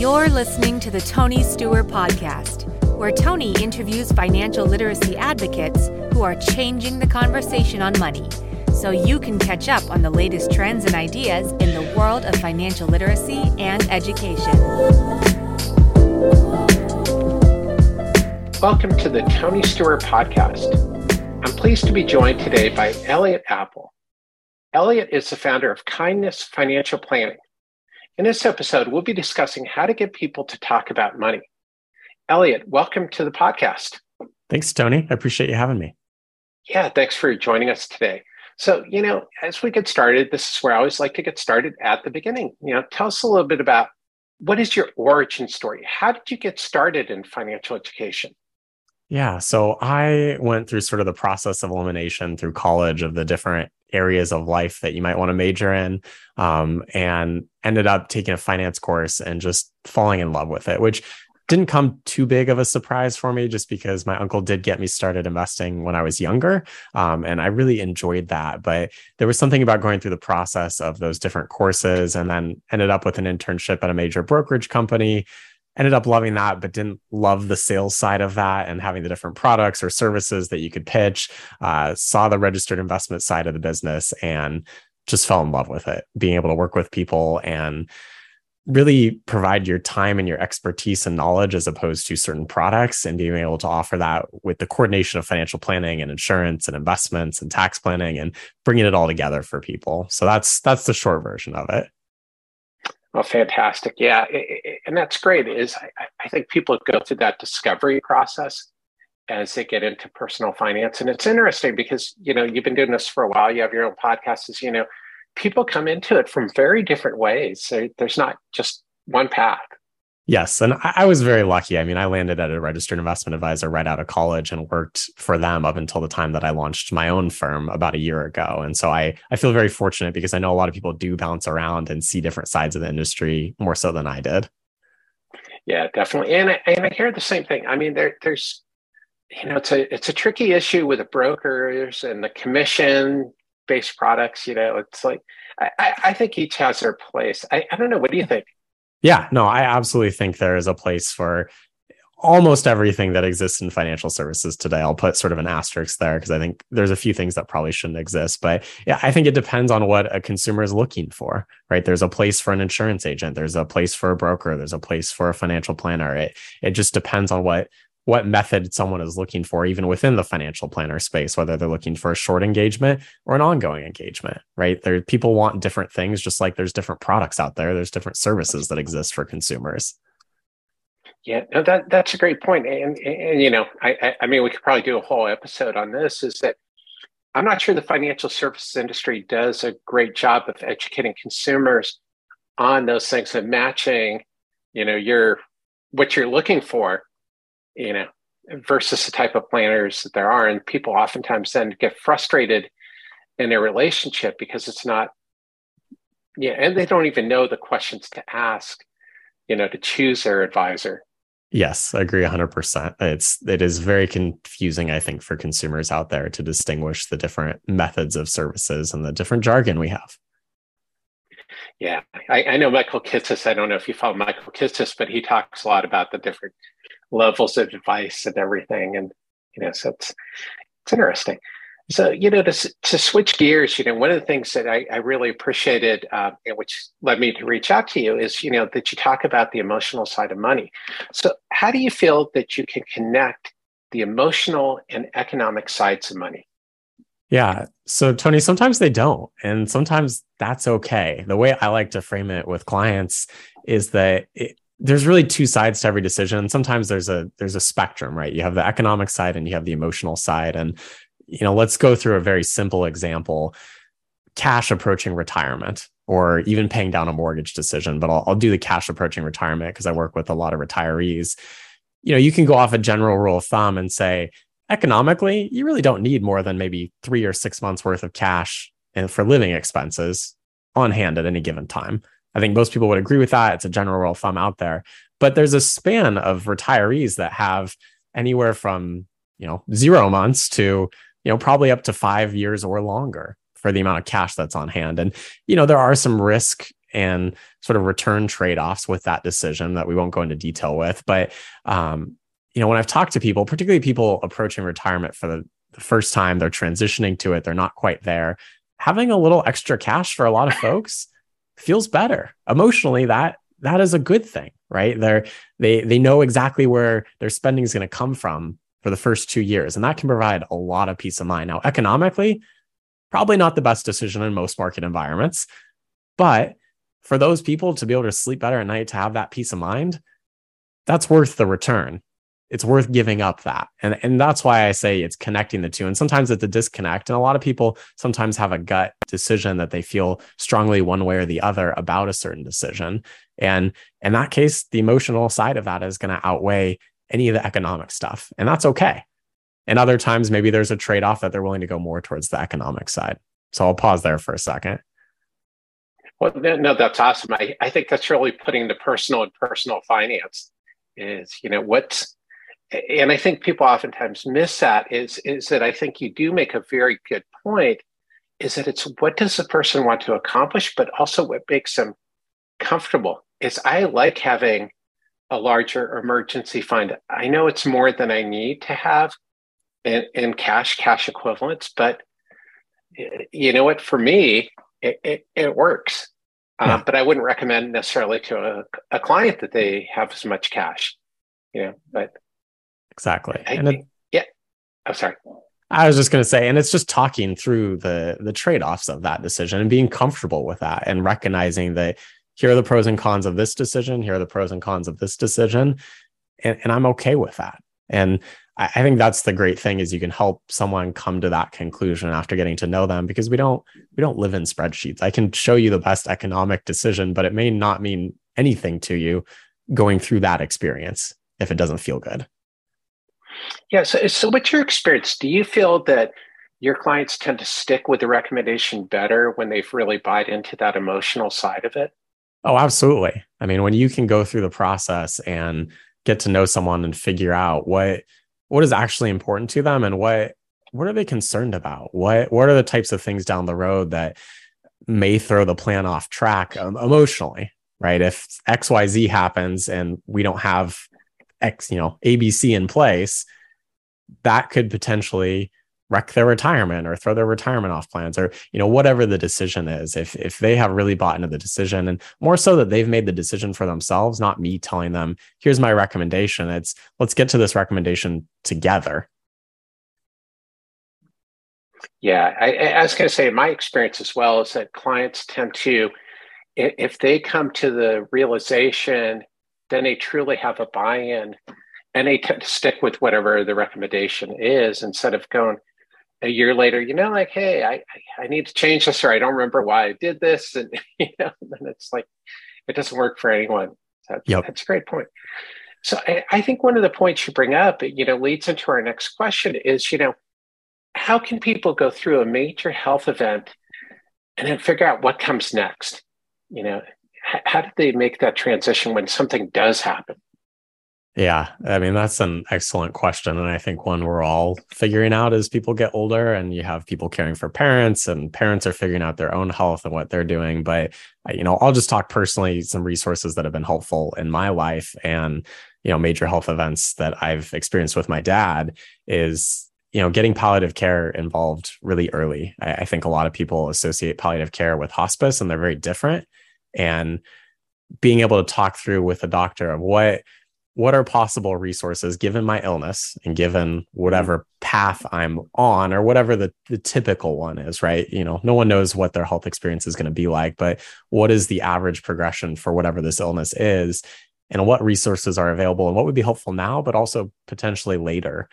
You're listening to the Tony Steuer Podcast, where Tony interviews financial literacy advocates who are changing the conversation on money so you can catch up on the latest trends and ideas in the world of financial literacy and education. Welcome to the Tony Steuer Podcast. I'm pleased to be joined today by Elliot Appel. Elliot is the founder of Kindness Financial Planning in this episode, we'll be discussing how to get people to talk about money. Elliot, welcome to the podcast. Thanks, Tony. I appreciate you having me. Yeah, thanks for joining us today. So, you know, as we get started, this is where I always like to get started at the beginning. You know, tell us a little bit about what is your origin story? How did you get started in financial education? Yeah. So I went through sort of the process of elimination through college of the different areas of life that you might want to major in um, and ended up taking a finance course and just falling in love with it which didn't come too big of a surprise for me just because my uncle did get me started investing when I was younger. Um, and I really enjoyed that. But there was something about going through the process of those different courses and then ended up with an internship at a major brokerage company ended up loving that, but didn't love the sales side of that and having the different products or services that you could pitch. Uh, saw the registered investment side of the business and just fell in love with it, being able to work with people and really provide your time and your expertise and knowledge as opposed to certain products and being able to offer that with the coordination of financial planning and insurance and investments and tax planning and bringing it all together for people. So that's that's the short version of it. Oh, fantastic. Yeah. And that's great is I, I think people go through that discovery process as they get into personal finance. And it's interesting because, you know, you've been doing this for a while. You have your own podcast as, you know, people come into it from very different ways. So there's not just one path. Yes. And I, was very lucky. I mean, I landed at a registered investment advisor right out of college and worked for them up until the time that I launched my own firm about a year ago. And so I, I feel very fortunate because I know a lot of people do bounce around and see different sides of the industry more so than I did. Yeah, definitely. And I, and I hear the same thing. I mean, there, there's, you know, it's a, it's a tricky issue with the brokers and the commission based products. You know, it's like, I, I think each has their place. I, I don't know. What do you think? Yeah, no, I absolutely think there is a place for almost everything that exists in financial services today. I'll put sort of an asterisk there because I think there's a few things that probably shouldn't exist. But yeah, I think it depends on what a consumer is looking for, right? There's a place for an insurance agent, there's a place for a broker, there's a place for a financial planner. It it just depends on what what method someone is looking for, even within the financial planner space, whether they're looking for a short engagement or an ongoing engagement, right? There, people want different things, just like there's different products out there. There's different services that exist for consumers. Yeah, no, that that's a great point. And, and, and you know, I, I mean, we could probably do a whole episode on this. Is that I'm not sure the financial services industry does a great job of educating consumers on those things and matching, you know, your what you're looking for you know, versus the type of planners that there are. And people oftentimes then get frustrated in their relationship because it's not, yeah, and they don't even know the questions to ask, you know, to choose their advisor. Yes, I agree 100%. It's it is very confusing I think for consumers out there to distinguish the different methods of services and the different jargon we have. Yeah, I, I know Michael Kitces. I don't know if you follow Michael Kitces, but he talks a lot about the different levels of advice and everything. And, you know, so it's, it's interesting. So, you know, to, to switch gears, you know, one of the things that I, I really appreciated, uh, which led me to reach out to you, is, you know, that you talk about the emotional side of money. So, how do you feel that you can connect the emotional and economic sides of money? Yeah. So, Tony, sometimes they don't. And sometimes that's okay. The way I like to frame it with clients is that it, there's really two sides to every decision. Sometimes there's a there's a spectrum, right? You have the economic side and you have the emotional side. And you know, let's go through a very simple example: cash approaching retirement, or even paying down a mortgage decision. But I'll, I'll do the cash approaching retirement because I work with a lot of retirees. You know, you can go off a general rule of thumb and say, economically, you really don't need more than maybe three or six months worth of cash and for living expenses on hand at any given time. I think most people would agree with that. It's a general rule of thumb out there. But there's a span of retirees that have anywhere from, you know, zero months to, you know, probably up to five years or longer for the amount of cash that's on hand. And, you know, there are some risk and sort of return trade-offs with that decision that we won't go into detail with but um, you know when i've talked to people particularly people approaching retirement for the, the first time they're transitioning to it they're not quite there having a little extra cash for a lot of folks feels better. Emotionally that that is a good thing right? They're they they know exactly where their spending is going to come from for the first two years and that can provide a lot of peace of mind. Now economically probably not the best decision in most market environments but for those people to be able to sleep better at night to have that peace of mind that's worth the return it's worth giving up that. And, and that's why I say it's connecting the two. And sometimes it's a disconnect. And a lot of people sometimes have a gut decision that they feel strongly one way or the other about a certain decision. And in that case, the emotional side of that is going to outweigh any of the economic stuff. And that's okay. And other times, maybe there's a trade off that they're willing to go more towards the economic side. So I'll pause there for a second. Well, no, that's awesome. I, I think that's really putting the personal and personal finance is, you know, what's and I think people oftentimes miss that is is that I think you do make a very good point is that it's what does the person want to accomplish but also what makes them comfortable is I like having a larger emergency fund. I know it's more than I need to have in, in cash cash equivalents but you know what for me it, it, it works yeah. uh, but I wouldn't recommend necessarily to a, a client that they have as much cash you know but Exactly. I, and it, yeah. I'm sorry. I was just going to say, and it's just talking through the the trade offs of that decision and being comfortable with that, and recognizing that here are the pros and cons of this decision, here are the pros and cons of this decision, and, and I'm okay with that. And I, I think that's the great thing is you can help someone come to that conclusion after getting to know them because we don't we don't live in spreadsheets. I can show you the best economic decision, but it may not mean anything to you going through that experience if it doesn't feel good. Yeah. So, so what's your experience? Do you feel that your clients tend to stick with the recommendation better when they've really bought into that emotional side of it? Oh, absolutely. I mean, when you can go through the process and get to know someone and figure out what what is actually important to them and what what are they concerned about? What what are the types of things down the road that may throw the plan off track um, emotionally, right? If XYZ happens and we don't have X, you know, ABC in place, that could potentially wreck their retirement or throw their retirement off plans or you know whatever the decision is. If if they have really bought into the decision and more so that they've made the decision for themselves not me telling them here's my recommendation. It's let's get to this recommendation together. Yeah i, I was going to say my experience as well is that clients tend to if they come to the realization then they truly have a buy-in and they tend to stick with whatever the recommendation is instead of going a year later, you know, like, hey, I, I need to change this or I don't remember why I did this. And you know, then it's like it doesn't work for anyone. So yep. that's a great point. So I, I think one of the points you bring up, you know, leads into our next question is, you know, how can people go through a major health event and then figure out what comes next? You know, how did they make that transition when something does happen? Yeah, I mean that's an excellent question, and I think one we're all figuring out as people get older, and you have people caring for parents, and parents are figuring out their own health and what they're doing. But uh, you know, I'll just talk personally some resources that have been helpful in my life, and you know, major health events that I've experienced with my dad is you know getting palliative care involved really early. I, I think a lot of people associate palliative care with hospice, and they're very different and being able to talk through with a doctor of what what are possible resources given my illness and given whatever path I'm on or whatever the, the typical one is, right? You know, no one knows what their health experience is going to be like, but what is the average progression for whatever this illness is and what resources are available and what would be helpful now, but also potentially later.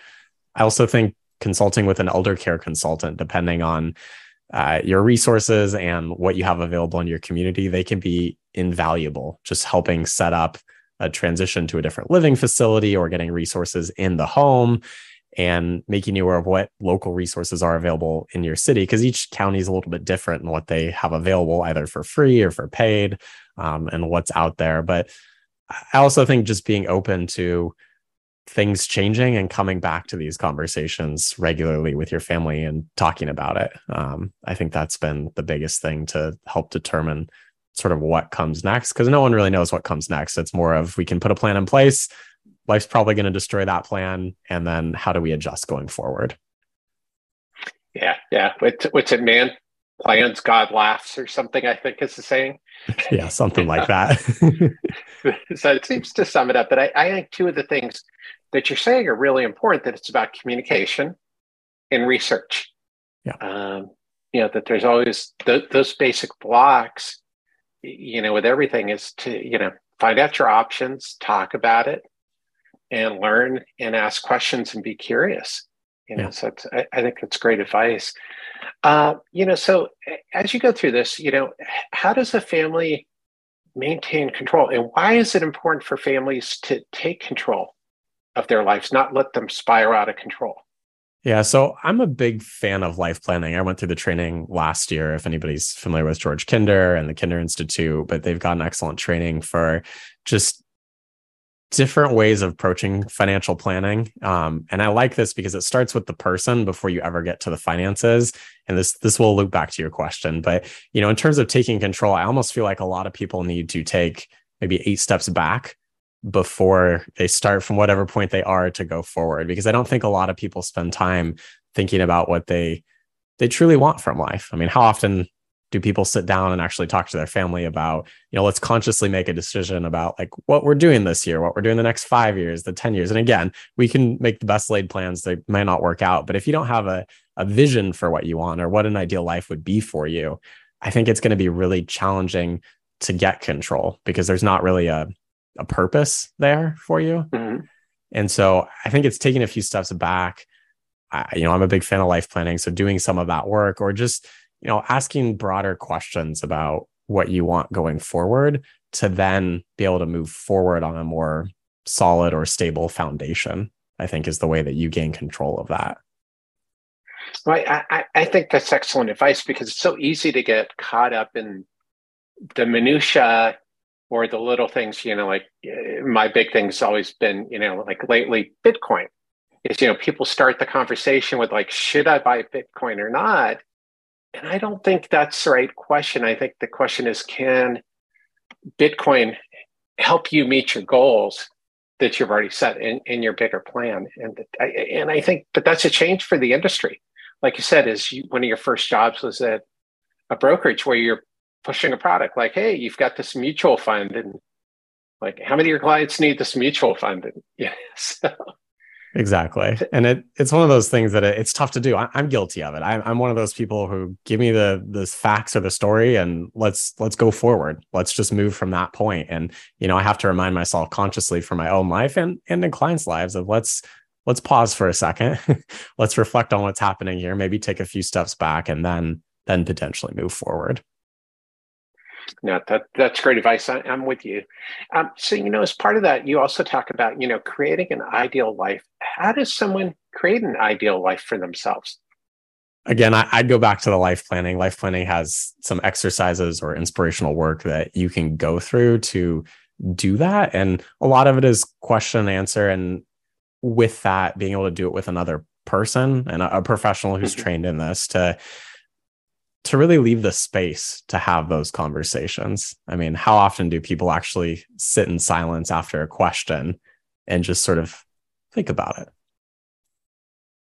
I also think consulting with an elder care consultant, depending on uh, your resources and what you have available in your community, they can be invaluable. Just helping set up a transition to a different living facility or getting resources in the home and making you aware of what local resources are available in your city because each county is a little bit different in what they have available either for free or for paid um, and what's out there but i also think just being open to things changing and coming back to these conversations regularly with your family and talking about it. Um, I think that's been the biggest thing to help determine sort of what comes next because no one really knows what comes next. It's more of we can put a plan in place. Life's probably going to destroy that plan. And then how do we adjust going forward? Yeah. Yeah. What's, what's it, man? Plans, God laughs, or something, I think is the saying. yeah. Something like that. so it seems to sum it up. But I, I think two of the things that you're saying are really important that it's about communication and research. Yeah. Um, you know, that there's always th- those basic blocks, you know, with everything is to, you know, find out your options, talk about it, and learn and ask questions and be curious. You know, yeah. so I, I, think that's great advice. Uh, you know, so as you go through this, you know, how does a family maintain control and why is it important for families to take control of their lives, not let them spiral out of control? Yeah, so I'm a big fan of life planning. I went through the training last year. If anybody's familiar with George Kinder and the Kinder Institute, but they've got an excellent training for just different ways of approaching financial planning. Um, and I like this because it starts with the person before you ever get to the finances. And this this will loop back to your question. But you know, in terms of taking control, I almost feel like a lot of people need to take maybe eight steps back before they start from whatever point they are to go forward because i don't think a lot of people spend time thinking about what they they truly want from life. I mean how often do people sit down and actually talk to their family about you know let's consciously make a decision about like what we're doing this year what we're doing the next five years the 10 years? And again we can make the best laid plans. They might not work out but if you don't have a, a vision for what you want or what an ideal life would be for you i think it's going to be really challenging to get control because there's not really a a purpose there for you. Mm-hmm. And so I think it's taking a few steps back. I, you know, I'm a big fan of life planning. So doing some of that work or just, you know, asking broader questions about what you want going forward to then be able to move forward on a more solid or stable foundation, I think is the way that you gain control of that. Well, I, I think that's excellent advice because it's so easy to get caught up in the minutia or the little things, you know, like eh, my big thing's always been, you know, like lately Bitcoin is, you know, people start the conversation with like, should I buy Bitcoin or not? And I don't think that's the right question. I think the question is, can Bitcoin help you meet your goals that you've already set in, in your bigger plan? And I, and I think, but that's a change for the industry. Like you said, is you, one of your first jobs was at a brokerage where you're pushing a product like, hey, you've got this mutual fund, and like, how many of your clients need this mutual fund? And yeah, so. Exactly, and it it's one of those things that it, it's tough to do. I, am guilty of it. I, I'm one of those people who give me the the facts or the story, and let's let's go forward. Let's just move from that point. And you know, I have to remind myself consciously for my own life and and in clients' lives of let's let's pause for a second. let's reflect on what's happening here. Maybe take a few steps back, and then then potentially move forward. No, that that's great advice. I, am with you. Um, so you know, as part of that, you also talk about you know creating an ideal life. How does someone create an ideal life for themselves? Again, I, I'd go back to the life planning. Life planning has some exercises or inspirational work that you can go through to do that, and a lot of it is question and answer. And with that, being able to do it with another person and a, a professional who's mm-hmm. trained in this to to really leave the space to have those conversations. I mean, how often do people actually sit in silence after a question and just sort of think about it?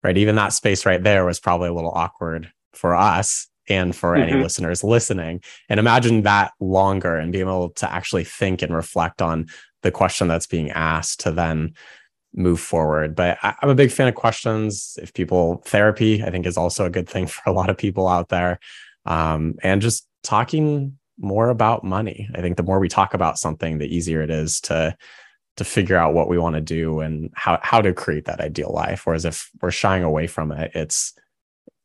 Right. Even that space right there was probably a little awkward for us and for mm-hmm. any listeners listening. And imagine that longer and being able to actually think and reflect on the question that's being asked to then move forward. But I, am a big fan of questions. If people therapy, I think is also a good thing for a lot of people out there. Um, and just talking more about money. I think the more we talk about something, the easier it is to to figure out what we want to do and how how to create that ideal life. Whereas if we're shying away from it, it's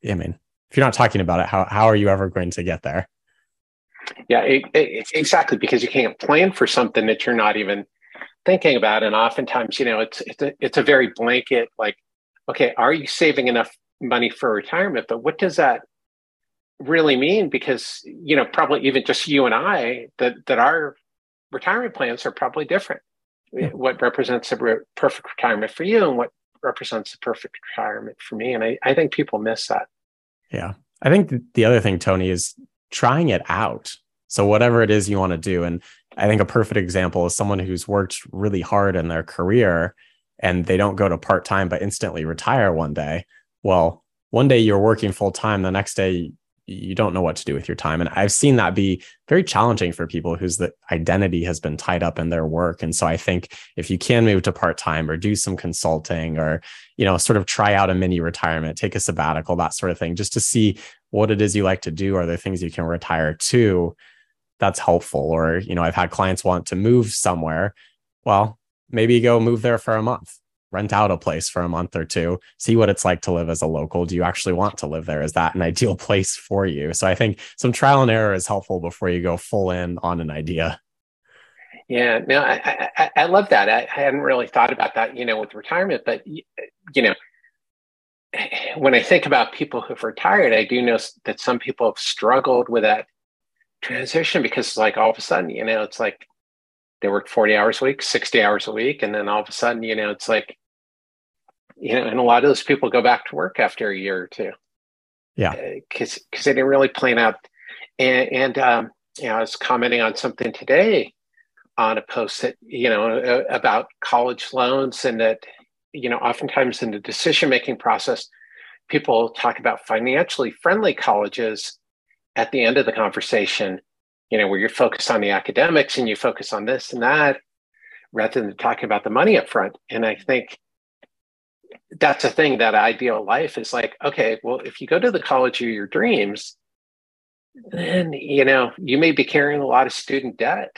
I mean, if you're not talking about it, how how are you ever going to get there? Yeah, it, it, exactly. Because you can't plan for something that you're not even thinking about. And oftentimes, you know, it's it's a, it's a very blanket like, okay, are you saving enough money for retirement? But what does that really mean? Because you know, probably even just you and I, that that our retirement plans are probably different. Yeah. What represents a re- perfect retirement for you, and what represents the perfect retirement for me, and I, I think people miss that. Yeah, I think the other thing, Tony, is trying it out So whatever it is you want to do. And I think a perfect example is someone who's worked really hard in their career and they don't go to part time, but instantly retire one day. Well, one day you're working full time, the next day you don't know what to do with your time. And I've seen that be very challenging for people whose identity has been tied up in their work. And so I think if you can move to part time or do some consulting or, you know, sort of try out a mini retirement, take a sabbatical, that sort of thing, just to see what it is you like to do. Are there things you can retire to? That's helpful. Or, you know, I've had clients want to move somewhere. Well, maybe go move there for a month rent out a place for a month or two, see what it's like to live as a local. Do you actually want to live there? Is that an ideal place for you? So I think some trial and error is helpful before you go full in on an idea. Yeah, no, I, I, I love that. I, I hadn't really thought about that, you know, with retirement, but you know, when I think about people who've retired, I do know that some people have struggled with that transition because, like, all of a sudden, you know, it's like they work 40 hours a week, 60 hours a week. And then all of a sudden, you know, it's like, you know, and a lot of those people go back to work after a year or two. Yeah. Because uh, because they didn't really plan out. And, and um, you know, I was commenting on something today on a post that, you know, about college loans and that, you know, oftentimes in the decision making process, people talk about financially friendly colleges at the end of the conversation, you know, where you're focused on the academics and you focus on this and that rather than talking about the money up front. And I think that's a thing that ideal life is like okay well if you go to the college of your dreams then you know you may be carrying a lot of student debt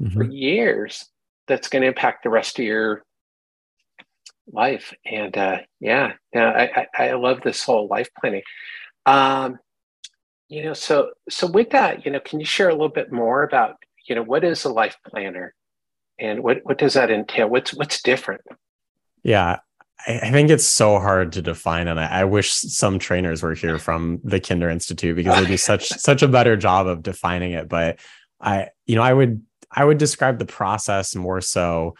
mm-hmm. for years that's going to impact the rest of your life and uh yeah yeah I, I, I love this whole life planning um you know so so with that you know can you share a little bit more about you know what is a life planner and what what does that entail what's what's different yeah I think it's so hard to define, and I, I, wish some trainers were here from the Kinder Institute because they do such such a better job of defining it. But I, you know, I would I would describe the process more so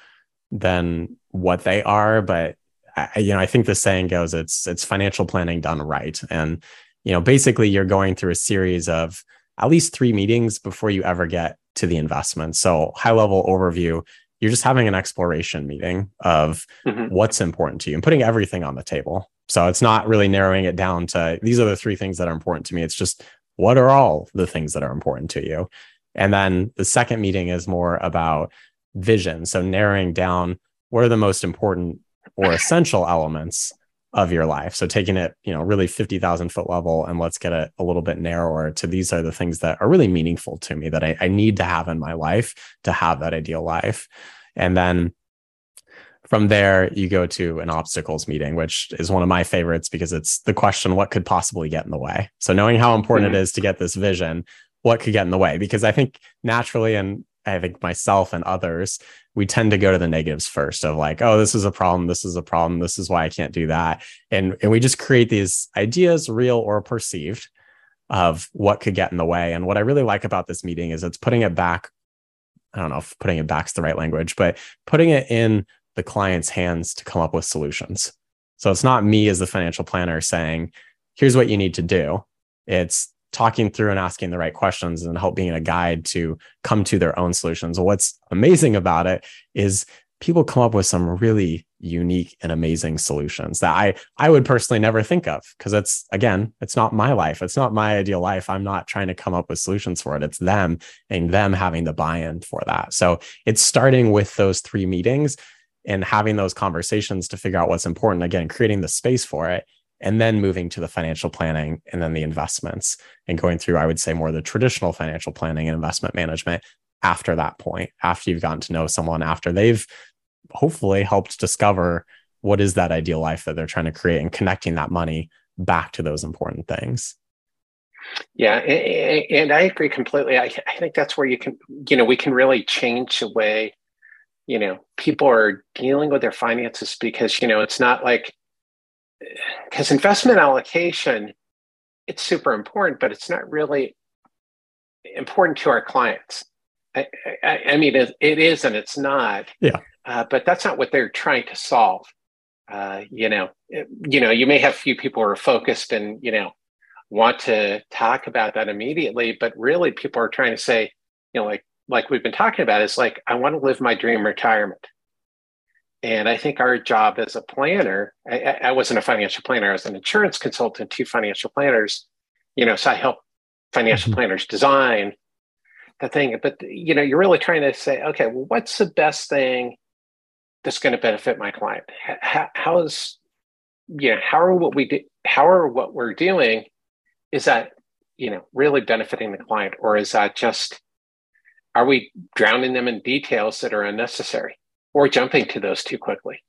than what they are. But I, you know, I think the saying goes, it's it's financial planning done right, and you know, basically you're going through a series of at least three meetings before you ever get to the investment. So high level overview you're just having an exploration meeting of mm-hmm. what's important to you and putting everything on the table. So it's not really narrowing it down to these are the three things that are important to me. It's just what are all the things that are important to you? And then the second meeting is more about vision. So narrowing down what are the most important or essential elements of your life. So taking it, you know, really 50,000 foot level and let's get it a little bit narrower to these are the things that are really meaningful to me that I, I need to have in my life to have that ideal life. And then from there, you go to an obstacles meeting, which is one of my favorites because it's the question what could possibly get in the way? So, knowing how important mm-hmm. it is to get this vision, what could get in the way? Because I think naturally, and I think myself and others, we tend to go to the negatives first of like, oh, this is a problem, this is a problem, this is why I can't do that. And, and we just create these ideas, real or perceived, of what could get in the way. And what I really like about this meeting is it's putting it back I don't know if putting it back is the right language, but putting it in the client's hands to come up with solutions. So it's not me as the financial planner saying, here's what you need to do. It's talking through and asking the right questions and help being a guide to come to their own solutions. What's amazing about it is people come up with some really unique and amazing solutions that I I would personally never think of because it's again it's not my life. It's not my ideal life. I'm not trying to come up with solutions for it. It's them and them having the buy-in for that. So it's starting with those three meetings and having those conversations to figure out what's important. Again creating the space for it and then moving to the financial planning and then the investments and going through I would say more the traditional financial planning and investment management after that point after you've gotten to know someone after they've hopefully helped discover what is that ideal life that they're trying to create and connecting that money back to those important things. Yeah, and, I agree completely. I, think that's where you can, you know, we can really change the way, you know, people are dealing with their finances because, you know, it's not like, because investment allocation, it's super important, but it's not really important to our clients. I, I, I mean, it, it is and it's not. Yeah. Uh, but that's not what they're trying to solve. Uh, you know, it, you know, you may have few people who are focused and you know want to talk about that immediately, but really people are trying to say, you know, like like we've been talking about, is like I want to live my dream retirement. And I think our job as a planner, I, I wasn't a financial planner, I was an insurance consultant to financial planners. You know, so I help financial mm-hmm. planners design the thing. But you know, you're really trying to say, okay, well, what's the best thing that's going to benefit my client? How, how is you know how are what we do how are what we're doing is that you know really benefiting the client or is that just are we drowning them in details that are unnecessary or jumping to those too quickly.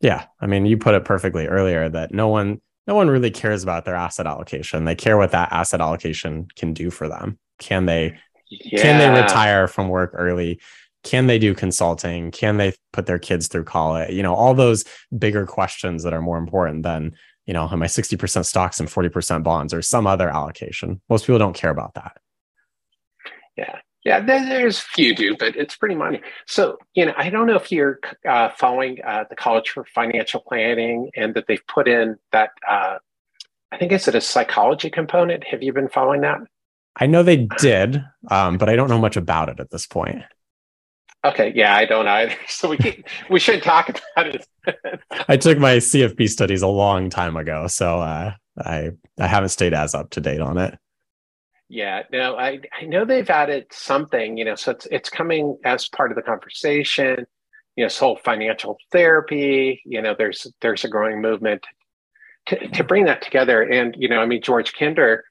Yeah. I mean you put it perfectly earlier that no one no one really cares about their asset allocation. They care what that asset allocation can do for them. Can they yeah. can they retire from work early? Can they do consulting? Can they put their kids through college? You know all those bigger questions that are more important than you know am i 60% stocks and 40% bonds or some other allocation? Most people don't care about that. Yeah yeah there's few do but it's pretty money so you know i don't know if you're uh, following uh, the college for financial planning and that they've put in that uh, i think it's a psychology component have you been following that i know they did um, but i don't know much about it at this point Okay, yeah, I don't either. So we can, we shouldn't talk about it. I took my CFP studies a long time ago, so uh, I I haven't stayed as up to date on it. Yeah, no, I I know they've added something, you know, so it's it's coming as part of the conversation. You know, this whole financial therapy. You know, there's there's a growing movement to to bring that together. And you know, I mean, George Kinder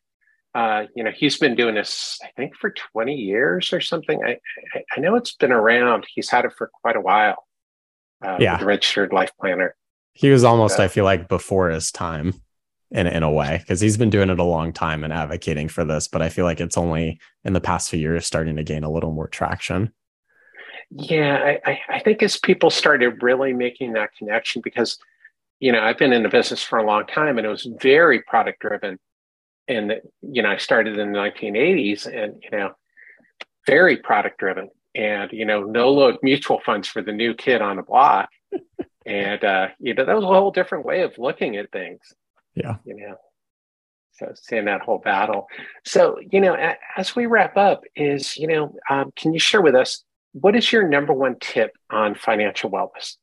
uh, you know, he's been doing this, I think, for 20 years or something. I, I, know it's been around. He's had it for quite a while. Uh, yeah. The registered life planner. He was almost, I feel like, before his time in, in a way, because he's been doing it a long time and advocating for this. But I feel like it's only in the past few years starting to gain a little more traction. Yeah, I, I think as people started really making that connection, because, you know, I've been in the business for a long time and it was very product driven and you know i started in the 1980s and you know very product driven and you know no load mutual funds for the new kid on the block and uh you know that was a whole different way of looking at things yeah. You know so seeing that whole battle. So you know as we wrap up is you know um, can you share with us what is your number one tip on financial wellness?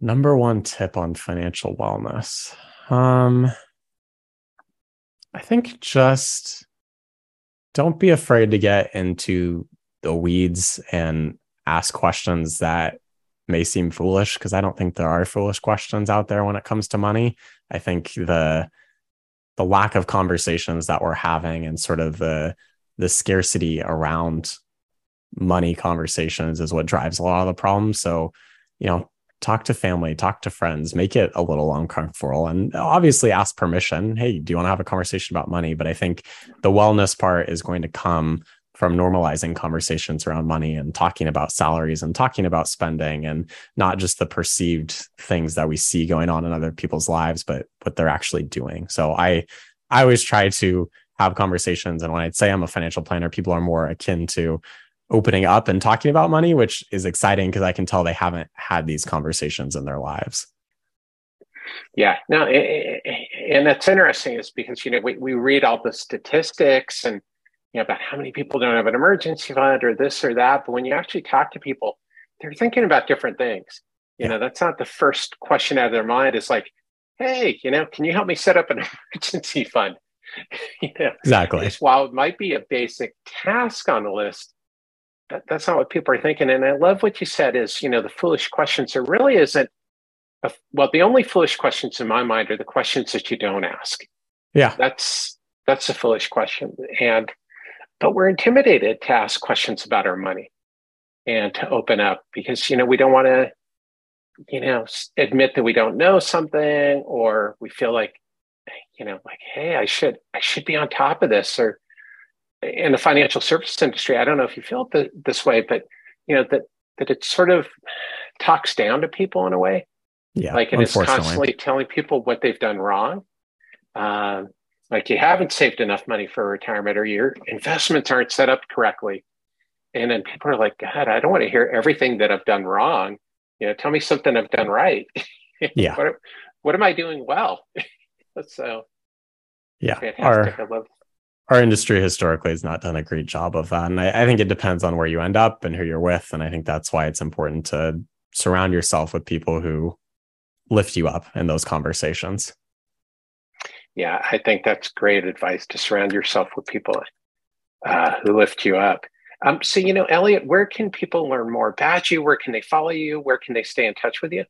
Number one tip on financial wellness. Um I think just don't be afraid to get into the weeds and ask questions that may seem foolish because I don't think there are foolish questions out there when it comes to money. I think the the lack of conversations that we're having and sort of the the scarcity around money conversations is what drives a lot of the problems. So, you know, talk to family, talk to friends, make it a little uncomfortable, and obviously ask permission. Hey, do you want to have a conversation about money? But I think the wellness part is going to come from normalizing conversations around money and talking about salaries and talking about spending and not just the perceived things that we see going on in other people's lives, but what they're actually doing. So I, I always try to have conversations. And when I'd say I'm a financial planner, people are more akin to opening up and talking about money, which is exciting because I can tell they haven't had these conversations in their lives. Yeah, no, and that's interesting is because you know we, we read all the statistics and you know about how many people don't have an emergency fund or this or that, but when you actually talk to people, they're thinking about different things. You yeah. know, that's not the first question out of their mind. It's like, hey, you know, can you help me set up an emergency fund? you know, exactly. While it might be a basic task on the list, that, that's not what people are thinking. And I love what you said is, you know, the foolish questions. There really isn't, a, well, the only foolish questions in my mind are the questions that you don't ask. Yeah. That's, that's a foolish question. And, but we're intimidated to ask questions about our money and to open up because, you know, we don't want to, you know, admit that we don't know something or we feel like, you know, like, hey, I should, I should be on top of this or, in the financial services industry, I don't know if you feel the, this way, but you know that that it sort of talks down to people in a way. Yeah, like it is constantly telling people what they've done wrong. Um, like you haven't saved enough money for retirement, or your investments aren't set up correctly. And then people are like, God, I don't want to hear everything that I've done wrong. You know, tell me something I've done right. Yeah. what, what am I doing well? so Yeah. Fantastic. Our, I love our industry historically has not done a great job of that. And I, I think it depends on where you end up and who you're with. And I think that's why it's important to surround yourself with people who lift you up in those conversations. Yeah, I think that's great advice to surround yourself with people uh, who lift you up. Um, so, you know, Elliot, where can people learn more about you? Where can they follow you? Where can they stay in touch with you?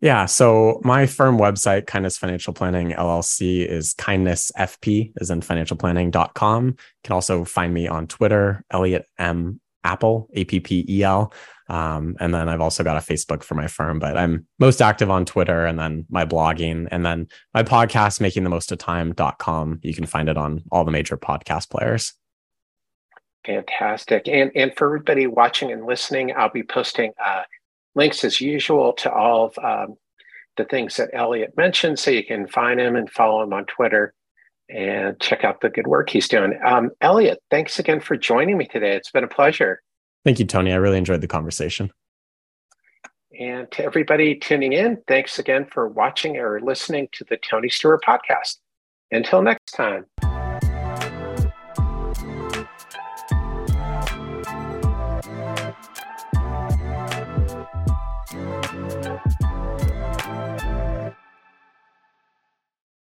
Yeah. So my firm website, Kindness Financial Planning LLC, is kindnessfp, is in financialplanning.com. You can also find me on Twitter, Elliot M. Appel, A P P E L. Um, and then I've also got a Facebook for my firm, but I'm most active on Twitter and then my blogging and then my podcast, making the most of time.com. You can find it on all the major podcast players. Fantastic. And, and for everybody watching and listening, I'll be posting uh, links as usual to all of um, the things that Elliot mentioned. So you can find him and follow him on Twitter and check out the good work he's doing. Um, Elliot, thanks again for joining me today. It's been a pleasure. Thank you, Tony. I really enjoyed the conversation. And to everybody tuning in, thanks again for watching or listening to the Tony Steuer podcast. Until next time.